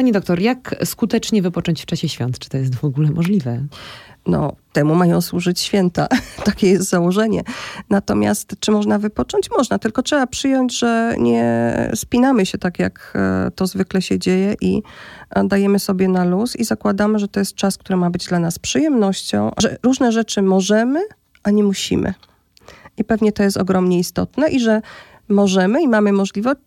Pani doktor, jak skutecznie wypocząć w czasie świąt? Czy to jest w ogóle możliwe? No, temu mają służyć święta. Takie jest założenie. Natomiast czy można wypocząć? Można, tylko trzeba przyjąć, że nie spinamy się tak, jak e, to zwykle się dzieje i e, dajemy sobie na luz i zakładamy, że to jest czas, który ma być dla nas przyjemnością, że różne rzeczy możemy, a nie musimy. I pewnie to jest ogromnie istotne i że możemy i mamy możliwość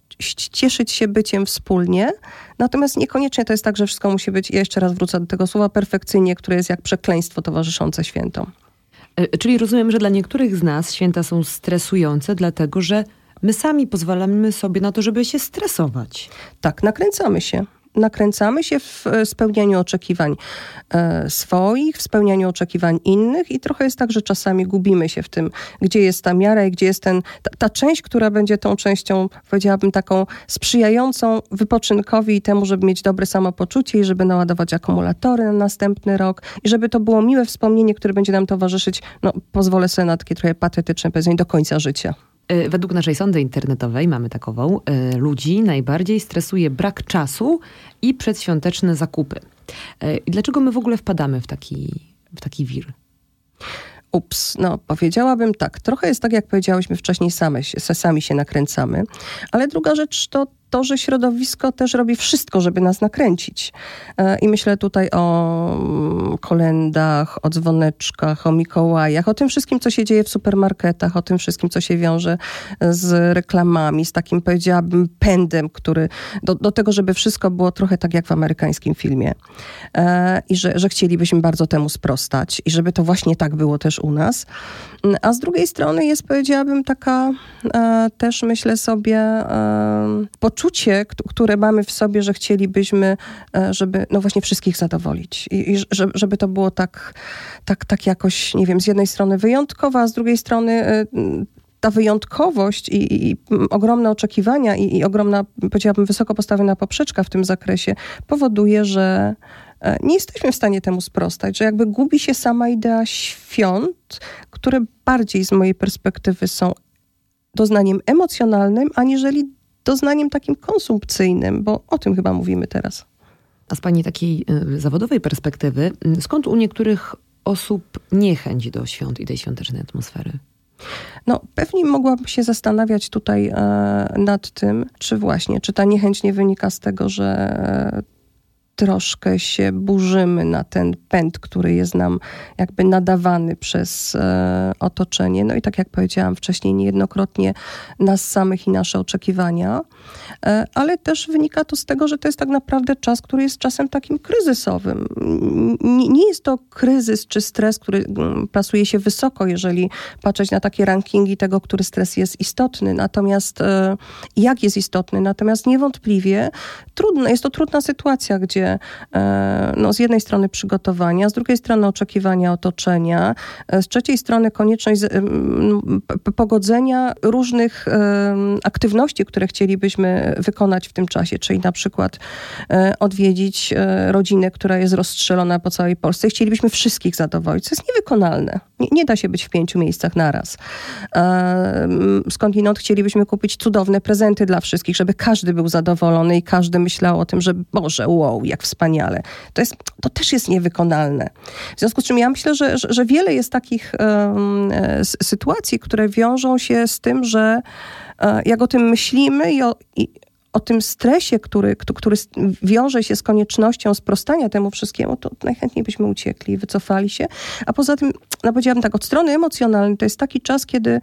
cieszyć się byciem wspólnie, natomiast niekoniecznie to jest tak, że wszystko musi być, ja jeszcze raz wrócę do tego słowa, perfekcyjnie, które jest jak przekleństwo towarzyszące świętom. E, czyli rozumiem, że dla niektórych z nas święta są stresujące, dlatego że my sami pozwalamy sobie na to, żeby się stresować. Tak, nakręcamy się nakręcamy się w e, spełnianiu oczekiwań e, swoich, w spełnianiu oczekiwań innych i trochę jest tak, że czasami gubimy się w tym, gdzie jest ta miara i gdzie jest ten, ta, ta część, która będzie tą częścią, powiedziałabym, taką sprzyjającą wypoczynkowi i temu, żeby mieć dobre samopoczucie i żeby naładować akumulatory na następny rok i żeby to było miłe wspomnienie, które będzie nam towarzyszyć, no pozwolę sobie na takie trochę patetyczne powiedzenie, do końca życia. E, według naszej sondy internetowej, mamy takową, e, ludzi najbardziej stresuje brak czasu i przedświąteczne zakupy. I dlaczego my w ogóle wpadamy w taki, w taki wir? Ups, no powiedziałabym tak. Trochę jest tak, jak powiedziałyśmy wcześniej, same, sami się nakręcamy. Ale druga rzecz to to, że środowisko też robi wszystko, żeby nas nakręcić. E, I myślę tutaj o mm, kolendach, o dzwoneczkach, o Mikołajach, o tym wszystkim, co się dzieje w supermarketach, o tym wszystkim, co się wiąże z reklamami, z takim, powiedziałabym, pędem, który do, do tego, żeby wszystko było trochę tak jak w amerykańskim filmie. E, I że, że chcielibyśmy bardzo temu sprostać i żeby to właśnie tak było też u nas. A z drugiej strony jest, powiedziałabym, taka e, też, myślę sobie, e, poczucie, które mamy w sobie, że chcielibyśmy, e, żeby no właśnie wszystkich zadowolić. I, i żeby, to było tak, tak, tak jakoś, nie wiem, z jednej strony wyjątkowa, a z drugiej strony e, ta wyjątkowość i, i, ogromne oczekiwania i, i ogromna, powiedziałabym, wysoko postawiona poprzeczka w tym zakresie powoduje, że e, nie jesteśmy w stanie temu sprostać, że jakby gubi się sama idea świąt, które bardziej z mojej perspektywy są doznaniem emocjonalnym, aniżeli doznaniem takim konsumpcyjnym, bo o tym chyba mówimy teraz. A z Pani takiej y, zawodowej perspektywy, y, skąd u niektórych osób niechęć do świąt i tej świątecznej atmosfery? No, pewnie mogłabym się zastanawiać tutaj e, nad tym, czy właśnie, czy ta niechęć nie wynika z tego, że troszkę się burzymy na ten pęd, który jest nam jakby nadawany przez e, otoczenie. No i tak jak powiedziałam wcześniej, niejednokrotnie nas samych i nasze oczekiwania, e, ale też wynika to z tego, że to jest tak naprawdę czas, który jest czasem takim kryzysowym. Nie, nie jest to kryzys czy stres, który plasuje się wysoko, jeżeli patrzeć na takie rankingi tego, który stres jest istotny. Natomiast e, jak jest istotny? Natomiast niewątpliwie trudno, jest to trudna sytuacja, gdzie E, no, z jednej strony przygotowania, z drugiej strony oczekiwania otoczenia, e, z trzeciej strony konieczność pogodzenia różnych aktywności, które chcielibyśmy wykonać w tym czasie, czyli na przykład e, odwiedzić rodzinę, która jest rozstrzelona po całej Polsce. Chcielibyśmy wszystkich zadowolić, co jest niewykonalne. Nie, nie da się być w pięciu miejscach naraz. Skądinąd chcielibyśmy kupić cudowne prezenty dla wszystkich, żeby każdy był zadowolony i każdy myślał o tym, że Boże, wow, jak wspaniale. To, jest, to też jest niewykonalne. W związku z czym ja myślę, że, że, wiele jest takich um, sytuacji, które wiążą się z tym, że um, jak o tym myślimy i o, i o tym stresie, który, który wiąże się z koniecznością sprostania temu wszystkiemu, to najchętniej byśmy uciekli, wycofali się. A poza tym, no powiedziałabym tak, od strony emocjonalnej to jest taki czas, kiedy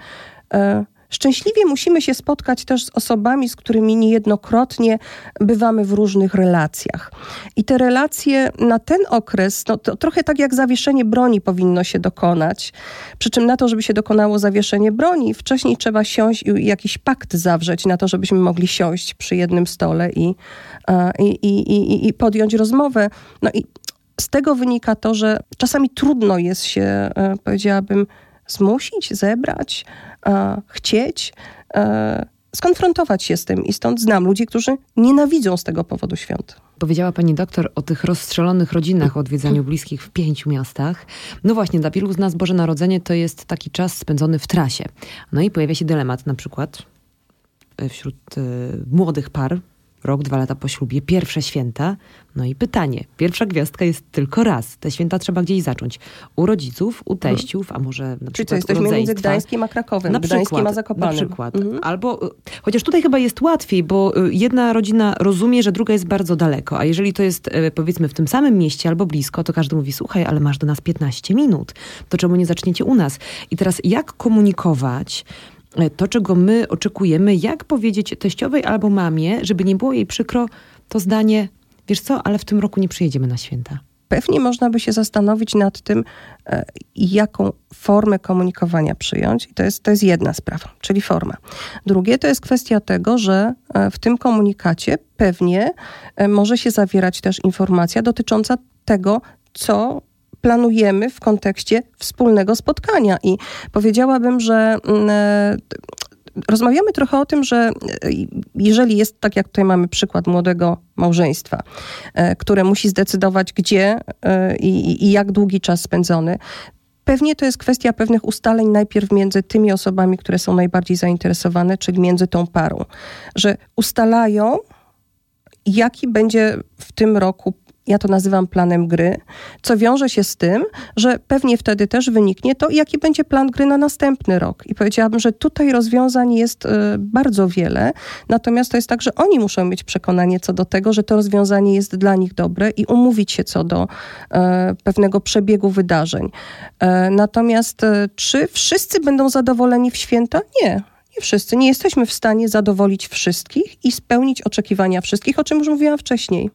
e, Szczęśliwie musimy się spotkać też z osobami, z którymi niejednokrotnie bywamy w różnych relacjach. I te relacje na ten okres, no to trochę tak jak zawieszenie broni powinno się dokonać. Przy czym na to, żeby się dokonało zawieszenie broni, wcześniej trzeba siąść i jakiś pakt zawrzeć na to, żebyśmy mogli siąść przy jednym stole i, i, i, i, i podjąć rozmowę. No i z tego wynika to, że czasami trudno jest się, e, powiedziałabym, zmusić, zebrać, e, chcieć, e, skonfrontować się z tym. I stąd znam ludzi, którzy nienawidzą z tego powodu świąt. Powiedziała pani doktor o tych rozstrzelonych rodzinach, o odwiedzaniu bliskich w pięciu miastach. No właśnie, dla wielu z nas Boże Narodzenie to jest taki czas spędzony w trasie. No i pojawia się dylemat na przykład e, wśród y, młodych par, rok, dwa lata po ślubie, pierwsze święta. No i pytanie, pierwsza gwiazdka jest tylko raz. Te święta trzeba gdzieś zacząć. U rodziców, u teściów, a może na Czyli przykład to jesteśmy między. Gdańskim a Krakowem, Na Gdańskim przykład, a Zakopanem. Na przykład. Mhm. Albo, y, chociaż tutaj chyba jest łatwiej, bo y, jedna rodzina rozumie, że druga jest bardzo daleko, a jeżeli to jest y, powiedzmy w tym samym mieście albo blisko, to każdy mówi, słuchaj, ale masz do nas 15 minut, to czemu nie zaczniecie u nas? I teraz jak komunikować to, czego my oczekujemy, jak powiedzieć teściowej albo mamie, żeby nie było jej przykro to zdanie, wiesz co, ale w tym roku nie przyjedziemy na święta. Pewnie można by się zastanowić nad tym, e, jaką formę komunikowania przyjąć. I to jest, to jest jedna sprawa, czyli forma. Drugie to jest kwestia tego, że e, w tym komunikacie pewnie e, może się zawierać też informacja dotycząca tego, co planujemy w kontekście wspólnego spotkania. I powiedziałabym, że mm, e, rozmawiamy trochę o tym, że e, jeżeli jest, tak jak tutaj mamy przykład młodego małżeństwa, e, które musi zdecydować gdzie i, i jak długi czas spędzony, Pewnie to jest kwestia pewnych ustaleń najpierw między tymi osobami, które są najbardziej zainteresowane, czyli między tą parą, że ustalają, jaki będzie w tym roku, ja to nazywam planem gry, co wiąże się z tym, że pewnie wtedy też wyniknie to, jaki będzie plan gry na następny rok. I powiedziałabym, że tutaj rozwiązań jest e, bardzo wiele, natomiast to jest tak, że oni muszą mieć przekonanie co do tego, że to rozwiązanie jest dla nich dobre i umówić się co do e, pewnego przebiegu wydarzeń. E, natomiast czy wszyscy będą zadowoleni w święta? Nie. Nie wszyscy. Nie jesteśmy w stanie zadowolić wszystkich i spełnić oczekiwania wszystkich, o czym już mówiłam wcześniej.